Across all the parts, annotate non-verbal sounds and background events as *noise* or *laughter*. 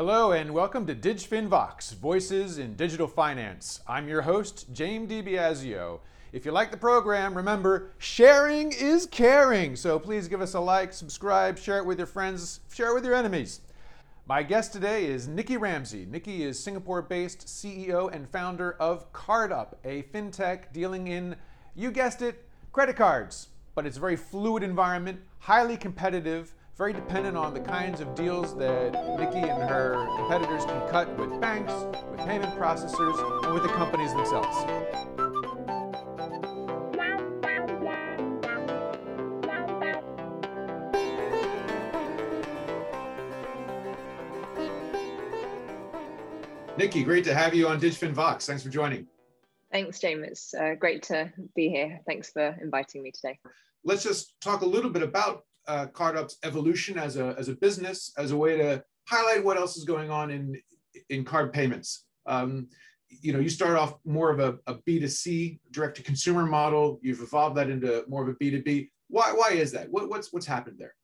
Hello and welcome to DigFinVox, Voices in Digital Finance. I'm your host, James DiBiasio. If you like the program, remember, sharing is caring. So please give us a like, subscribe, share it with your friends, share it with your enemies. My guest today is Nikki Ramsay. Nikki is Singapore based CEO and founder of CardUp, a fintech dealing in, you guessed it, credit cards. But it's a very fluid environment, highly competitive, very dependent on the kinds of deals that Nikki and her competitors can cut with banks, with payment processors, and with the companies themselves. Nikki, great to have you on DigFinVox. Thanks for joining. Thanks, James. It's uh, great to be here. Thanks for inviting me today. Let's just talk a little bit about uh, CardUp's evolution as a, as a business, as a way to highlight what else is going on in, in card payments. Um, you know, you start off more of a a B2C direct to consumer model. You've evolved that into more of a B2B. Why, why is that? What, what's, what's happened there?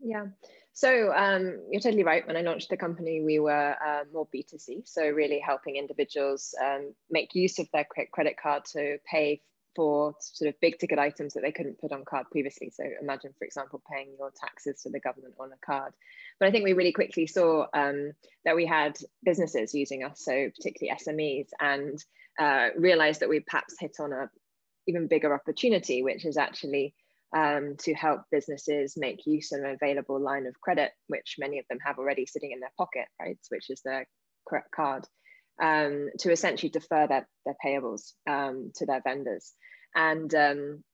Yeah. So um, you're totally right. When I launched the company, we were uh, more B2C. So really helping individuals um, make use of their credit card to pay for sort of big ticket items that they couldn't put on card previously. So imagine, for example, paying your taxes to the government on a card. But I think we really quickly saw um, that we had businesses using us, so particularly SMEs, and uh, realized that we perhaps hit on a even bigger opportunity, which is actually um, to help businesses make use of an available line of credit, which many of them have already sitting in their pocket, right? Which is their card um, to essentially defer their, their payables um, to their vendors. And um,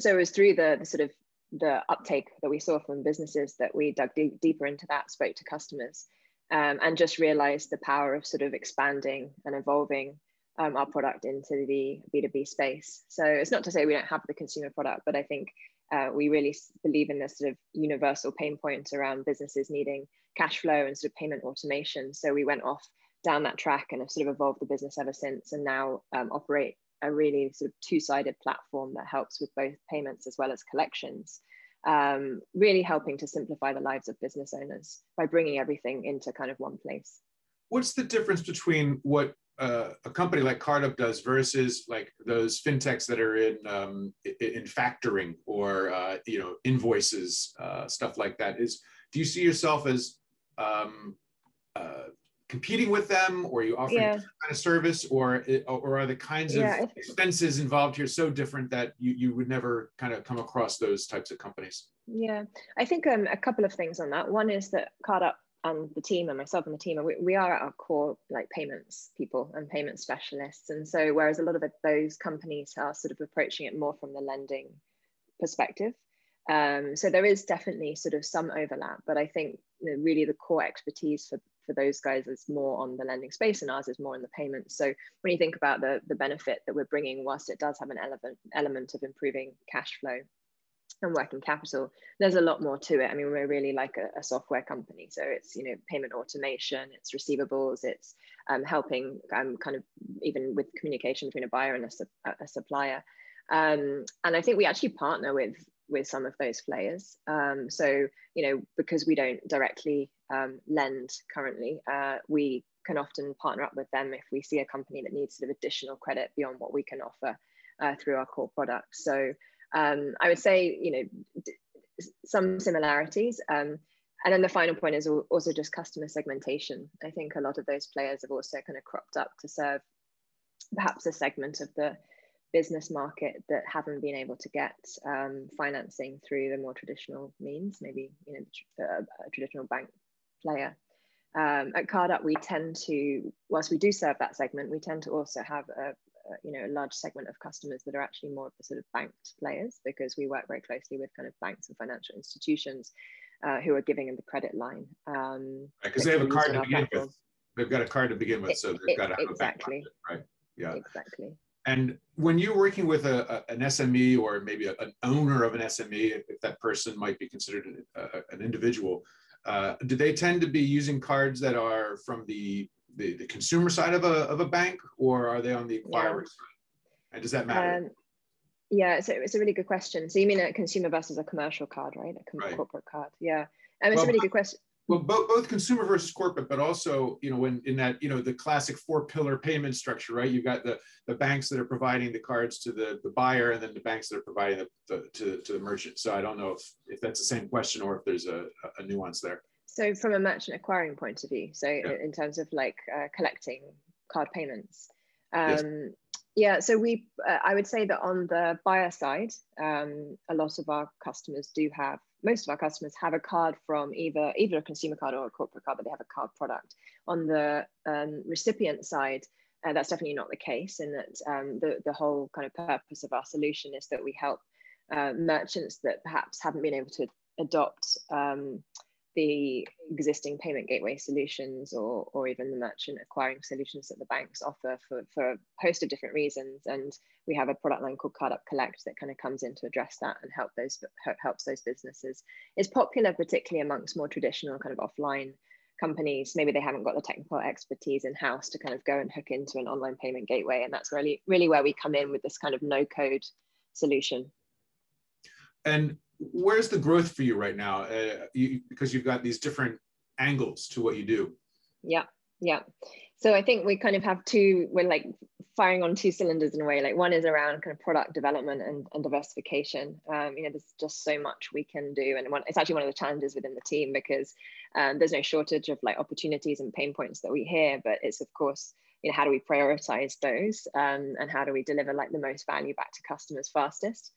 so it was through the, the, sort of the uptake that we saw from businesses that we dug deep, deeper into that, spoke to customers, um, and just realized the power of sort of expanding and evolving um, our product into the B2B space. So it's not to say we don't have the consumer product, but I think uh, we really believe in this sort of universal pain point around businesses needing cash flow and sort of payment automation. So we went off down that track and have sort of evolved the business ever since and now um, operate a really sort of two-sided platform that helps with both payments as well as collections um, really helping to simplify the lives of business owners by bringing everything into kind of one place. What's the difference between what uh, a company like CardUp does versus like those fintechs that are in um, in factoring or uh, you know invoices uh, stuff like that? Is do you see yourself as um, uh, competing with them or are you offering yeah. kind of service or or are the kinds yeah, of expenses involved here so different that you, you would never kind of come across those types of companies? Yeah i think um, a couple of things on that. One is that card up and the team and myself and the team we, we are at our core like payments people and payment specialists. And so whereas a lot of those companies are sort of approaching it more from the lending perspective um, so there is definitely sort of some overlap but i think you know, really the core expertise for for those guys is more on the lending space and ours is more in the payments. So when you think about the, the benefit that we're bringing, whilst it does have an element, element of improving cash flow and working capital, there's a lot more to it. I mean, we're really like a, a software company. So it's, you know, payment automation, it's receivables, it's um, helping um, kind of even with communication between a buyer and a, a supplier. Um, and I think we actually partner with with some of those players. Um, so, you know, because we don't directly um, lend currently, uh, we can often partner up with them if we see a company that needs sort of additional credit beyond what we can offer uh, through our core products. So um, I would say, you know, some similarities. Um, and then the final point is also just customer segmentation. I think a lot of those players have also kind of cropped up to serve perhaps a segment of the business market that haven't been able to get um, financing through the more traditional means, maybe you know a, a traditional bank player. Um, at CardUp, we tend to, whilst we do serve that segment, we tend to also have a, a, you know a large segment of customers that are actually more of the sort of banked players because we work very closely with kind of banks and financial institutions uh, who are giving them the credit line. Um, because they have a card to begin with. They've got a card to begin with, so they've it, got to have exactly. a bank right? Yeah, exactly. And when you're working with a, a an SME or maybe a, an owner of an SME, if, that person might be considered a, an individual, uh, do they tend to be using cards that are from the, the, the consumer side of a, of a bank or are they on the acquirer yeah. side? And does that matter? Um, yeah, so it's a really good question. So you mean a consumer versus a commercial card, right? A com- right. corporate card. Yeah. Um, it's well, a really good question. Well both, both consumer versus corporate but also you know when in that you know the classic four pillar payment structure right you've got the the banks that are providing the cards to the the buyer and then the banks that are providing the, the to, to the merchant so i don't know if if that's the same question or if there's a, a nuance there so from a merchant acquiring point of view so yeah. in terms of like uh, collecting card payments um, yes. Yeah, so we, uh, I would say that on the buyer side, um, a lot of our customers do have most of our customers have a card from either either a consumer card or a corporate card, but they have a card product. On the um, recipient side, uh, that's definitely not the case. In that um, the the whole kind of purpose of our solution is that we help uh, merchants that perhaps haven't been able to adopt um, the existing payment gateway solutions or, or even the merchant acquiring solutions that the banks offer for, for a host of different reasons. And we have a product line called Card Up Collect that kind of comes in to address that and help those helps those businesses. It's popular particularly amongst more traditional kind of offline companies. Maybe they haven't got the technical expertise in house to kind of go and hook into an online payment gateway. And that's really, really where we come in with this kind of no code solution. And where's the growth for you right now? Uh, you, because you've got these different angles to what you do. Yeah, yeah. So I think we kind of have two. We're like firing on two cylinders in a way. Like one is around kind of product development and, and diversification. Um, you know, there's just so much we can do, and one, it's actually one of the challenges within the team because um, there's no shortage of like opportunities and pain points that we hear. But it's of course, you know, how do we prioritize those, um, and how do we deliver like the most value back to customers fastest?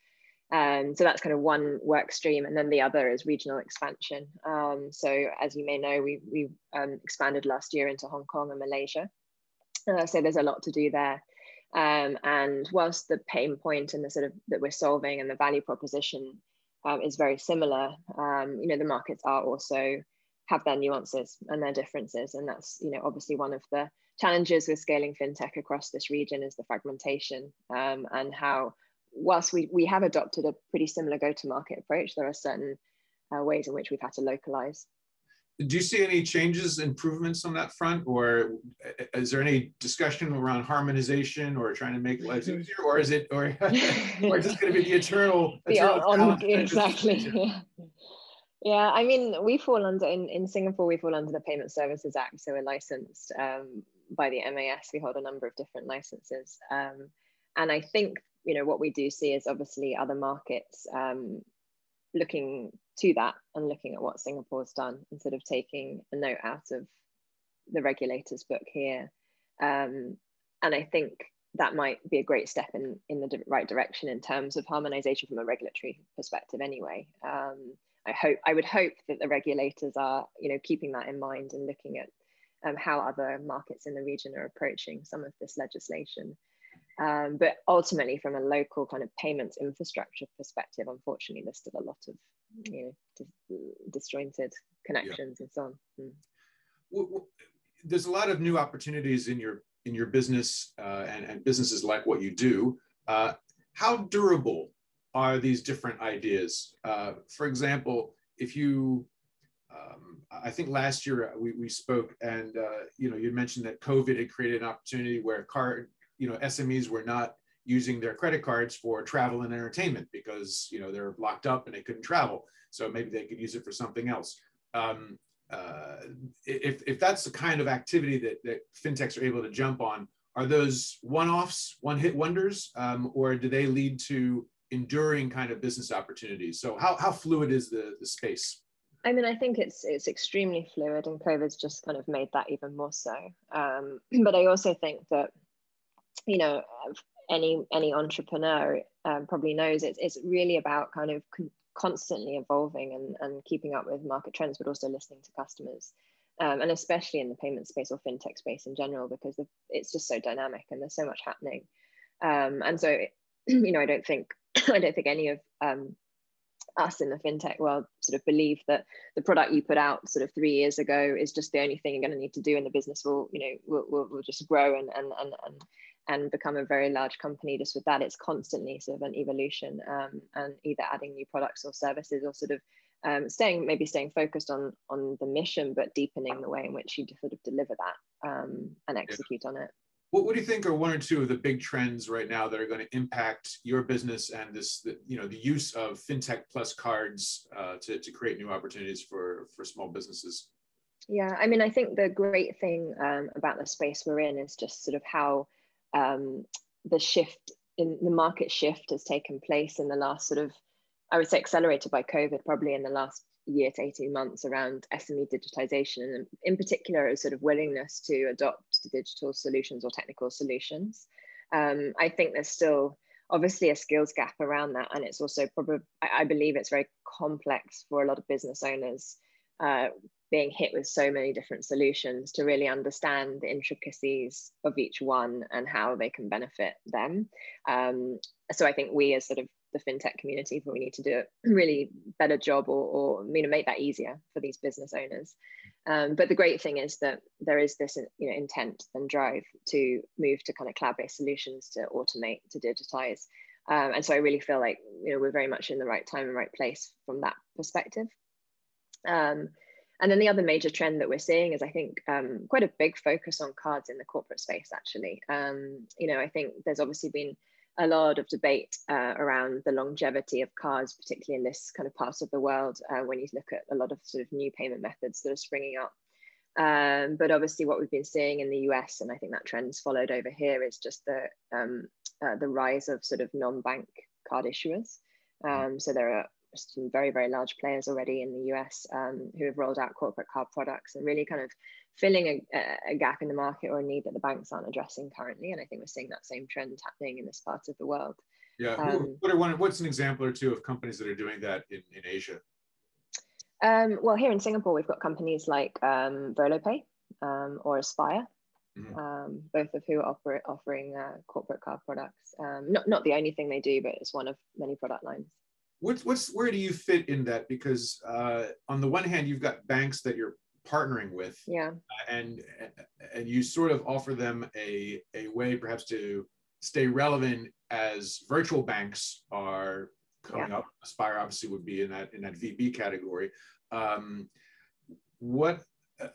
Um, so that's kind of one work stream. And then the other is regional expansion. Um, so as you may know, we, we um, expanded last year into Hong Kong and Malaysia. Uh, so there's a lot to do there. Um, and whilst the pain point and the sort of that we're solving and the value proposition um, is very similar, um, you know, the markets are also have their nuances and their differences. And that's, you know, obviously one of the challenges with scaling fintech across this region is the fragmentation and how whilst we, we have adopted a pretty similar go-to-market approach, there are certain uh, ways in which we've had to localize. Do you see any changes, improvements on that front, or uh, is there any discussion around harmonization or trying to make lives easier, or is it, or, *laughs* or is this going to be the eternal? *laughs* The on, *laughs* exactly. Yeah. yeah, I mean, we fall under in, in Singapore. We fall under the Payment Services Act, so we're licensed um, by the MAS. We hold a number of different licenses, um, and I think you know what we do see is obviously other markets um, looking to that and looking at what Singapore's done instead of taking a note out of the regulators book here. Um, and I think that might be a great step in, in the right direction in terms of harmonization from a regulatory perspective anyway. Um, I hope I would hope that the regulators are you know keeping that in mind and looking at um, how other markets in the region are approaching some of this legislation. Um, but ultimately, from a local kind of payments infrastructure perspective, unfortunately, there's still a lot of you know dis- disjointed connections yeah. and so on. Mm. Well, well, there's a lot of new opportunities in your in your business uh, and, and businesses like what you do. Uh, how durable are these different ideas? Uh, for example, if you um, I think last year we, we spoke and uh, you know you mentioned that COVID had created an opportunity where card you know SMEs were not using their credit cards for travel and entertainment because you know they're locked up and they couldn't travel. So maybe they could use it for something else. Um, uh, if, if that's the kind of activity that, that fintechs are able to jump on, are those one-offs, one-hit wonders, um, or do they lead to enduring kind of business opportunities? So how, how fluid is the, the space? I mean, I think it's it's extremely fluid, and COVID's just kind of made that even more so. Um, *clears throat* but I also think that you know any any entrepreneur um, probably knows it's, it's really about kind of con- constantly evolving and, and keeping up with market trends but also listening to customers. Um, and especially in the payment space or fintech space in general because it's just so dynamic and there's so much happening. Um, and so *clears throat* you know i don't think *clears throat* i don't think any of um, us in the fintech world sort of believe that the product you put out sort of three years ago is just the only thing you're going to need to do and the business will you know will, will, will just grow and, and and and and become a very large company just with that it's constantly sort of an evolution um, and either adding new products or services or sort of um, staying maybe staying focused on on the mission but deepening the way in which you sort of deliver that um, and execute yeah. on it what, what do you think are one or two of the big trends right now that are going to impact your business and this the, you know the use of fintech plus cards uh, to, to create new opportunities for for small businesses Yeah, I mean, I think the great thing um, about the space we're in is just sort of how um, the shift in the market shift has taken place in the last sort of, I would say, accelerated by COVID, probably in the last year to 18 months around SME digitization, and in particular, a sort of willingness to adopt digital solutions or technical solutions. Um, I think there's still obviously a skills gap around that, and it's also probably, I, believe it's very complex for a lot of business owners. Uh, being hit with so many different solutions to really understand the intricacies of each one and how they can benefit them. Um, so I think we as sort of the fintech community, we need to do a really better job or, or you know make that easier for these business owners. Um, but the great thing is that there is this you know intent and drive to move to kind of cloud-based solutions to automate, to digitize. Um, and so I really feel like you know we're very much in the right time and right place from that perspective. Um, and then the other major trend that we're seeing is, I think, um, quite a big focus on cards in the corporate space. Actually, um, you know, I think there's obviously been a lot of debate uh, around the longevity of cards, particularly in this kind of part of the world, uh, when you look at a lot of sort of new payment methods that are springing up. Um, but obviously, what we've been seeing in the US, and I think that trend's followed over here, is just the um, uh, the rise of sort of non-bank card issuers. Um, so there are some very, very large players already in the US um, who have rolled out corporate card products and really kind of filling a, a, gap in the market or a need that the banks aren't addressing currently. And I think we're seeing that same trend happening in this part of the world. Yeah. Um, what are one, what's an example or two of companies that are doing that in, in Asia? Um, well, here in Singapore, we've got companies like um, VoloPay um, or Aspire, mm-hmm. um, both of who are oper- offering uh, corporate card products. Um, not, not the only thing they do, but it's one of many product lines what's what's where do you fit in that? Because uh, on the one hand you've got banks that you're partnering with yeah. uh, and and you sort of offer them a a way perhaps to stay relevant as virtual banks are coming yeah. up. Aspire obviously would be in that in that vb category. Um, what uh,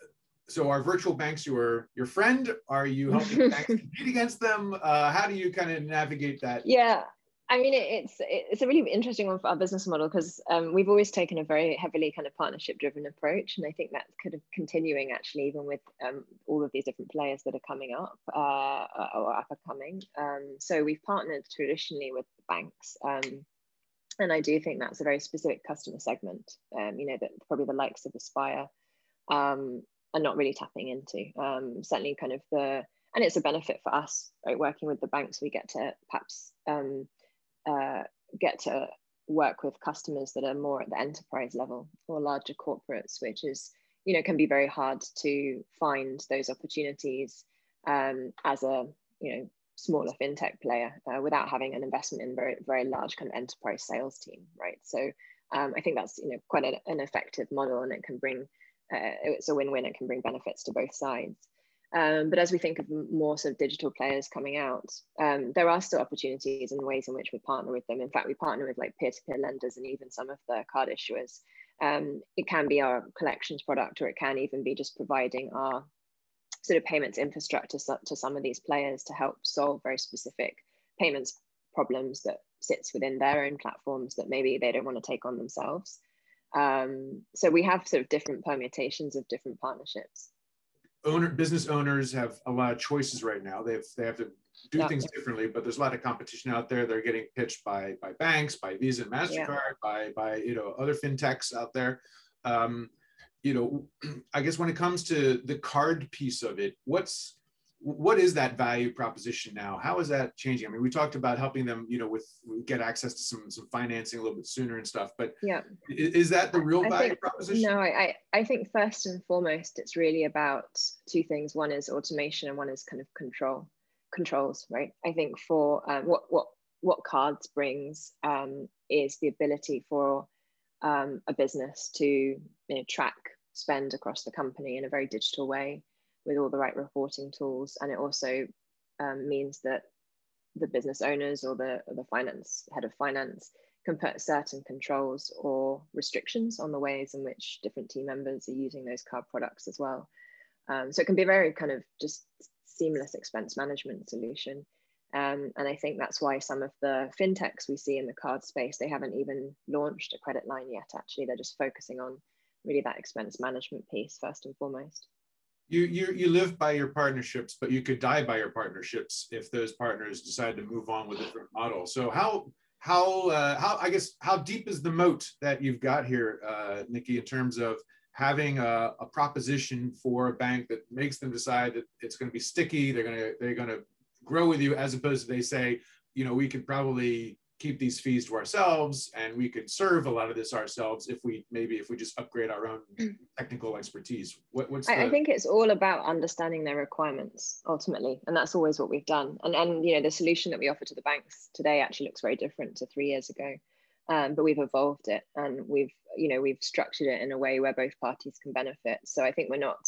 so are virtual banks your your friend? Are you helping *laughs* banks compete against them? Uh, how do you kind of navigate that? Yeah I mean, it's it's a really interesting one for our business model because um, we've always taken a very heavily kind of partnership driven approach, and I think that's kind of continuing actually even with um, all of these different players that are coming up uh, or up and coming. Um, so we've partnered traditionally with banks, um, and I do think that's a very specific customer segment. Um, you know that probably the likes of Aspire um, are not really tapping into. certainly, kind of the and it's a benefit for us, right? Working with the banks, we get to perhaps um, uh, get to work with customers that are more at the enterprise level or larger corporates, which is, you know, can be very hard to find those opportunities um, as a, you know, smaller fintech player uh, without having an investment in very, very large kind of enterprise sales team, right? So um, I think that's, you know, quite a, an effective model and it can bring, uh, it's a win-win, it can bring benefits to both sides. Um, but as we think of more sort of digital players coming out, um, there are still opportunities and ways in which we partner with them. In fact, we partner with like peer-to-peer lenders and even some of the card issuers. Um, it can be our collections product, or it can even be just providing our sort of payments infrastructure to some of these players to help solve very specific payments problems that sits within their own platforms that maybe they don't want to take on themselves. Um, so we have sort of different permutations of different partnerships owner business owners have a lot of choices right now. They have they have to do yeah. things differently, but there's a lot of competition out there. They're getting pitched by by banks, by Visa and Mastercard, yeah. by by you know other fintechs out there. Um, you know, *clears throat* I guess when it comes to the card piece of it, what's what is that value proposition now? How is that changing? I mean, we talked about helping them, you know, with get access to some some financing a little bit sooner and stuff. But yeah, is, that the real I value think, proposition? No, I I think first and foremost, it's really about two things. One is automation, and one is kind of control controls. Right. I think for um, what what what cards brings um, is the ability for um, a business to you know, track spend across the company in a very digital way with all the right reporting tools. And it also um, means that the business owners or the, or the finance head of finance can put certain controls or restrictions on the ways in which different team members are using those card products as well. Um, so it can be a very kind of just seamless expense management solution. Um, and I think that's why some of the fintechs we see in the card space, they haven't even launched a credit line yet, actually. They're just focusing on really that expense management piece first and foremost you you you live by your partnerships, but you could die by your partnerships if those partners decide to move on with a different model. So how how uh, how I guess how deep is the moat that you've got here, uh, Nikki, in terms of having a, a proposition for a bank that makes them decide that it's going to be sticky, they're going to they're going to grow with you, as opposed to they say, you know, we could probably keep these fees to ourselves and we could serve a lot of this ourselves if we maybe if we just upgrade our own mm. technical expertise. What, what's the... I, think it's all about understanding their requirements ultimately and that's always what we've done. And and you know the solution that we offer to the banks today actually looks very different to three years ago um, but we've evolved it and we've you know we've structured it in a way where both parties can benefit. So i think we're not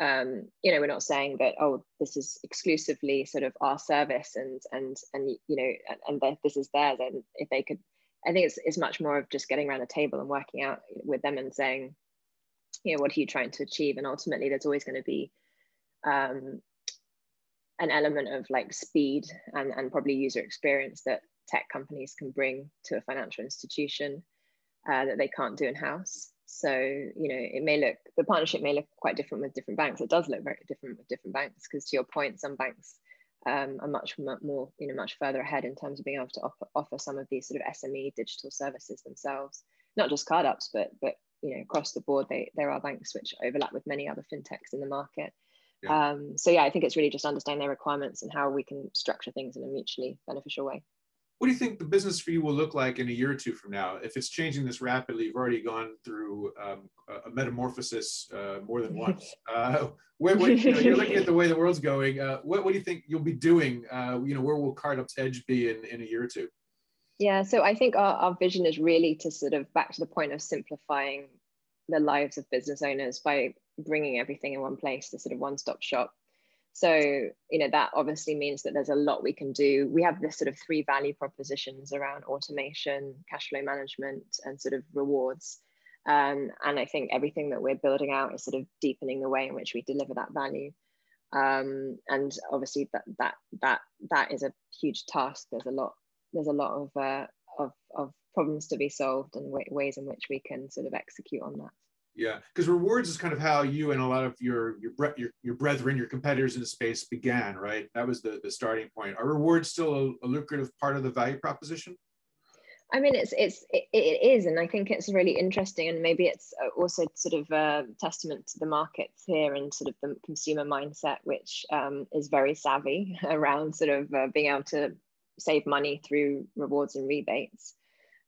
um, you know, we're not saying that oh, this is exclusively sort of our service and and and you know, and, and this is theirs. And if they could, I think it's it's much more of just getting around a table and working out with them and saying, you know, what are you trying to achieve? And ultimately, there's always going to be um, an element of like speed and and probably user experience that tech companies can bring to a financial institution uh, that they can't do in house. So, you know, it may look, the partnership may look quite different with different banks. It does look very different with different banks because to your point, some banks um, are much more, you know, much further ahead in terms of being able to offer, offer some of these sort of SME digital services themselves, not just card ups, but, but, you know, across the board, they, there are banks which overlap with many other fintechs in the market. Yeah. Um, so yeah, I think it's really just understanding their requirements and how we can structure things in a mutually beneficial way what do you think the business for you will look like in a year or two from now? If it's changing this rapidly, you've already gone through um, a metamorphosis uh, more than once. *laughs* Uh, where, what, you are looking at the way the world's going. Uh, what, what, do you think you'll be doing? Uh, you know, where will CardUp's Edge be in, in a year or two? Yeah, so I think our, our vision is really to sort of back to the point of simplifying the lives of business owners by bringing everything in one place, the sort of one-stop shop so, you know, that obviously means that there's a lot we can do. We have this sort of three value propositions around automation, cash flow management, and sort of rewards. Um, and I think everything that we're building out is sort of deepening the way in which we deliver that value. Um, and obviously that that that that is a huge task. There's a lot there's a lot of uh, of of problems to be solved and ways in which we can sort of execute on that. Yeah, because rewards is kind of how you and a lot of your your your your brethren, your competitors in the space began, right? That was the the starting point. Are rewards still a, a lucrative part of the value proposition? I mean, it's it's it, it is, and I think it's really interesting, and maybe it's also sort of a testament to the markets here and sort of the consumer mindset, which um, is very savvy *laughs* around sort of uh, being able to save money through rewards and rebates.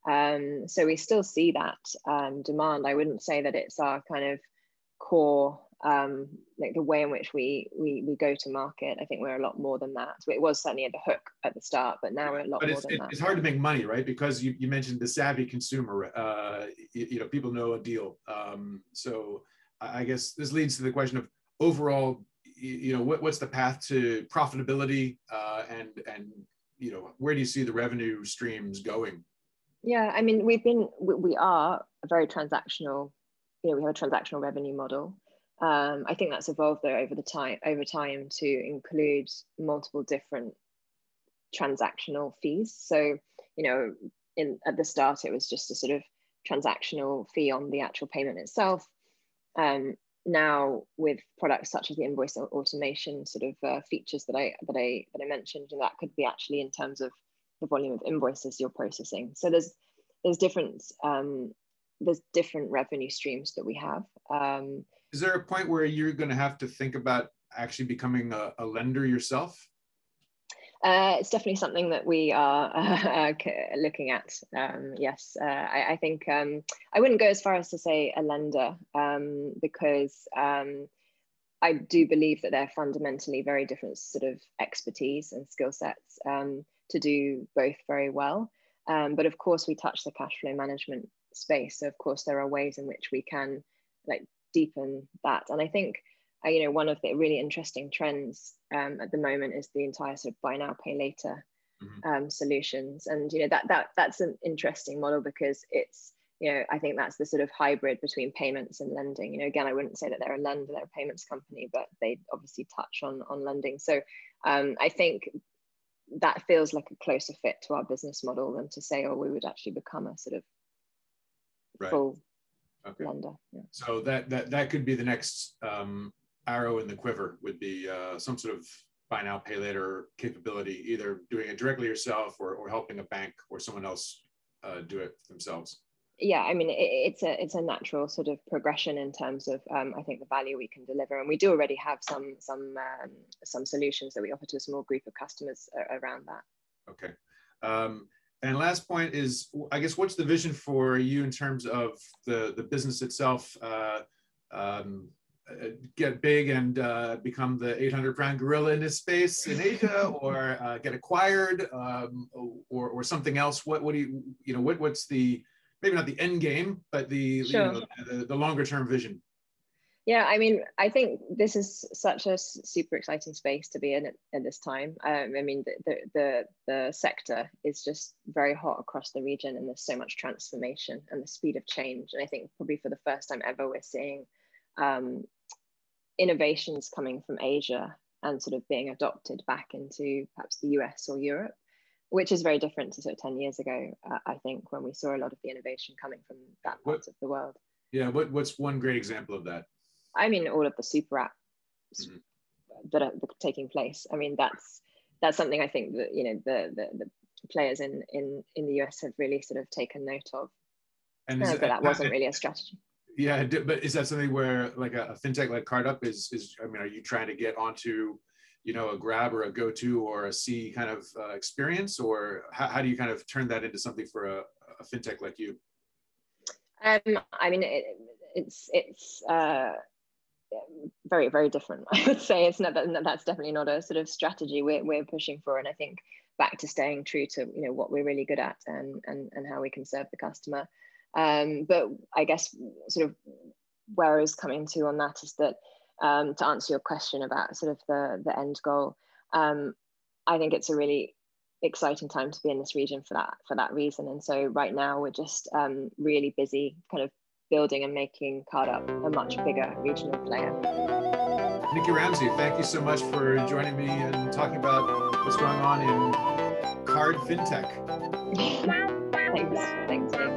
Um, so we still see that um, demand. I wouldn't say that it's our kind of core, um, like the way in which we, we we go to market. I think we're a lot more than that. It was certainly at the hook at the start, but now we're a lot but more than it, that. It's hard to make money, right? Because you, you mentioned the savvy consumer. Uh, you, you, know, people know a deal. Um, so I guess this leads to the question of overall, you know, what, what's the path to profitability uh, and and you know, where do you see the revenue streams going? Yeah, I mean, we've been, we are a very transactional, you know, we have a transactional revenue model. Um, I think that's evolved though over the time, over time to include multiple different transactional fees. So, you know, in at the start, it was just a sort of transactional fee on the actual payment itself. Um, now with products such as the invoice automation sort of uh, features that I that I that I mentioned, and that could be actually in terms of the volume of invoices you're processing. So there's there's different um, there's different revenue streams that we have. Um, Is there a point where you're going to have to think about actually becoming a, a lender yourself? Uh, it's definitely something that we are *laughs* uh, looking at. Um, yes, uh, I, I, think um, I wouldn't go as far as to say a lender um, because um, I do believe that they're fundamentally very different sort of expertise and skill sets. Um, to do both very well. Um, but of course, we touch the cash flow management space. So of course, there are ways in which we can like deepen that. And I think, uh, you know, one of the really interesting trends um, at the moment is the entire sort of buy now, pay later mm-hmm. um, solutions. And you know that that that's an interesting model because it's you know I think that's the sort of hybrid between payments and lending. You know, again, I wouldn't say that they're a lender, they're a payments company, but they obviously touch on on lending. So um, I think that feels like a closer fit to our business model than to say, oh, we would actually become a sort of right. full okay. lender. Yeah. So that that that could be the next um, arrow in the quiver. Would be uh, some sort of buy now pay later capability, either doing it directly yourself or or helping a bank or someone else uh, do it themselves yeah i mean it, it's a it's a natural sort of progression in terms of um, i think the value we can deliver. And we do already have some some um, some solutions that we offer to a small group of customers around that. Okay. Um, and last point is i guess what's the vision for you in terms of the the business itself? Uh, um, uh, get big and uh, become the 800 pound gorilla in this space in Asia, *laughs* or uh, get acquired, um, or, or something else? What what do you you know what what's the maybe not the end game, but the sure. you know, the, the longer term vision. Yeah, I mean, I think this is such a super exciting space to be in at, at this time. Um, I mean, the, the the sector is just very hot across the region, and there's so much transformation and the speed of change. And I think probably for the first time ever, we're seeing um, innovations coming from Asia and sort of being adopted back into perhaps the US or Europe which is very different to sort of 10 years ago, uh, I think, when we saw a lot of the innovation coming from that part what, of the world. Yeah, what, what's one great example of that? I mean, all of the super apps mm-hmm. that are taking place. I mean, that's that's something I think that you know the the, the players in in in the US have really sort of taken note of. And but that wasn't really a strategy. Yeah, but is that something where like a, a fintech like CardUp is is? I mean, are you trying to get onto you know a Grab or a GoTo or a Sea kind of uh, experience? Or how, how do you kind of turn that into something for a, a fintech like you? Um, i mean it, it's it's uh, very very different *laughs* i would say. It's not that that's definitely not a sort of strategy we're, we're pushing for. And i think back to staying true to you know what we're really good at and and, and how we can serve the customer. Um, but i guess sort of where I was coming to on that is that um, to answer your question about sort of the, the end goal, um, I think it's a really exciting time to be in this region for that for that reason. And so right now we're just um, really busy kind of building and making CardUp a much bigger regional player. Nikki Ramsay, thank you so much for joining me and talking about what's going on in card fintech. *laughs* thanks. Thanks.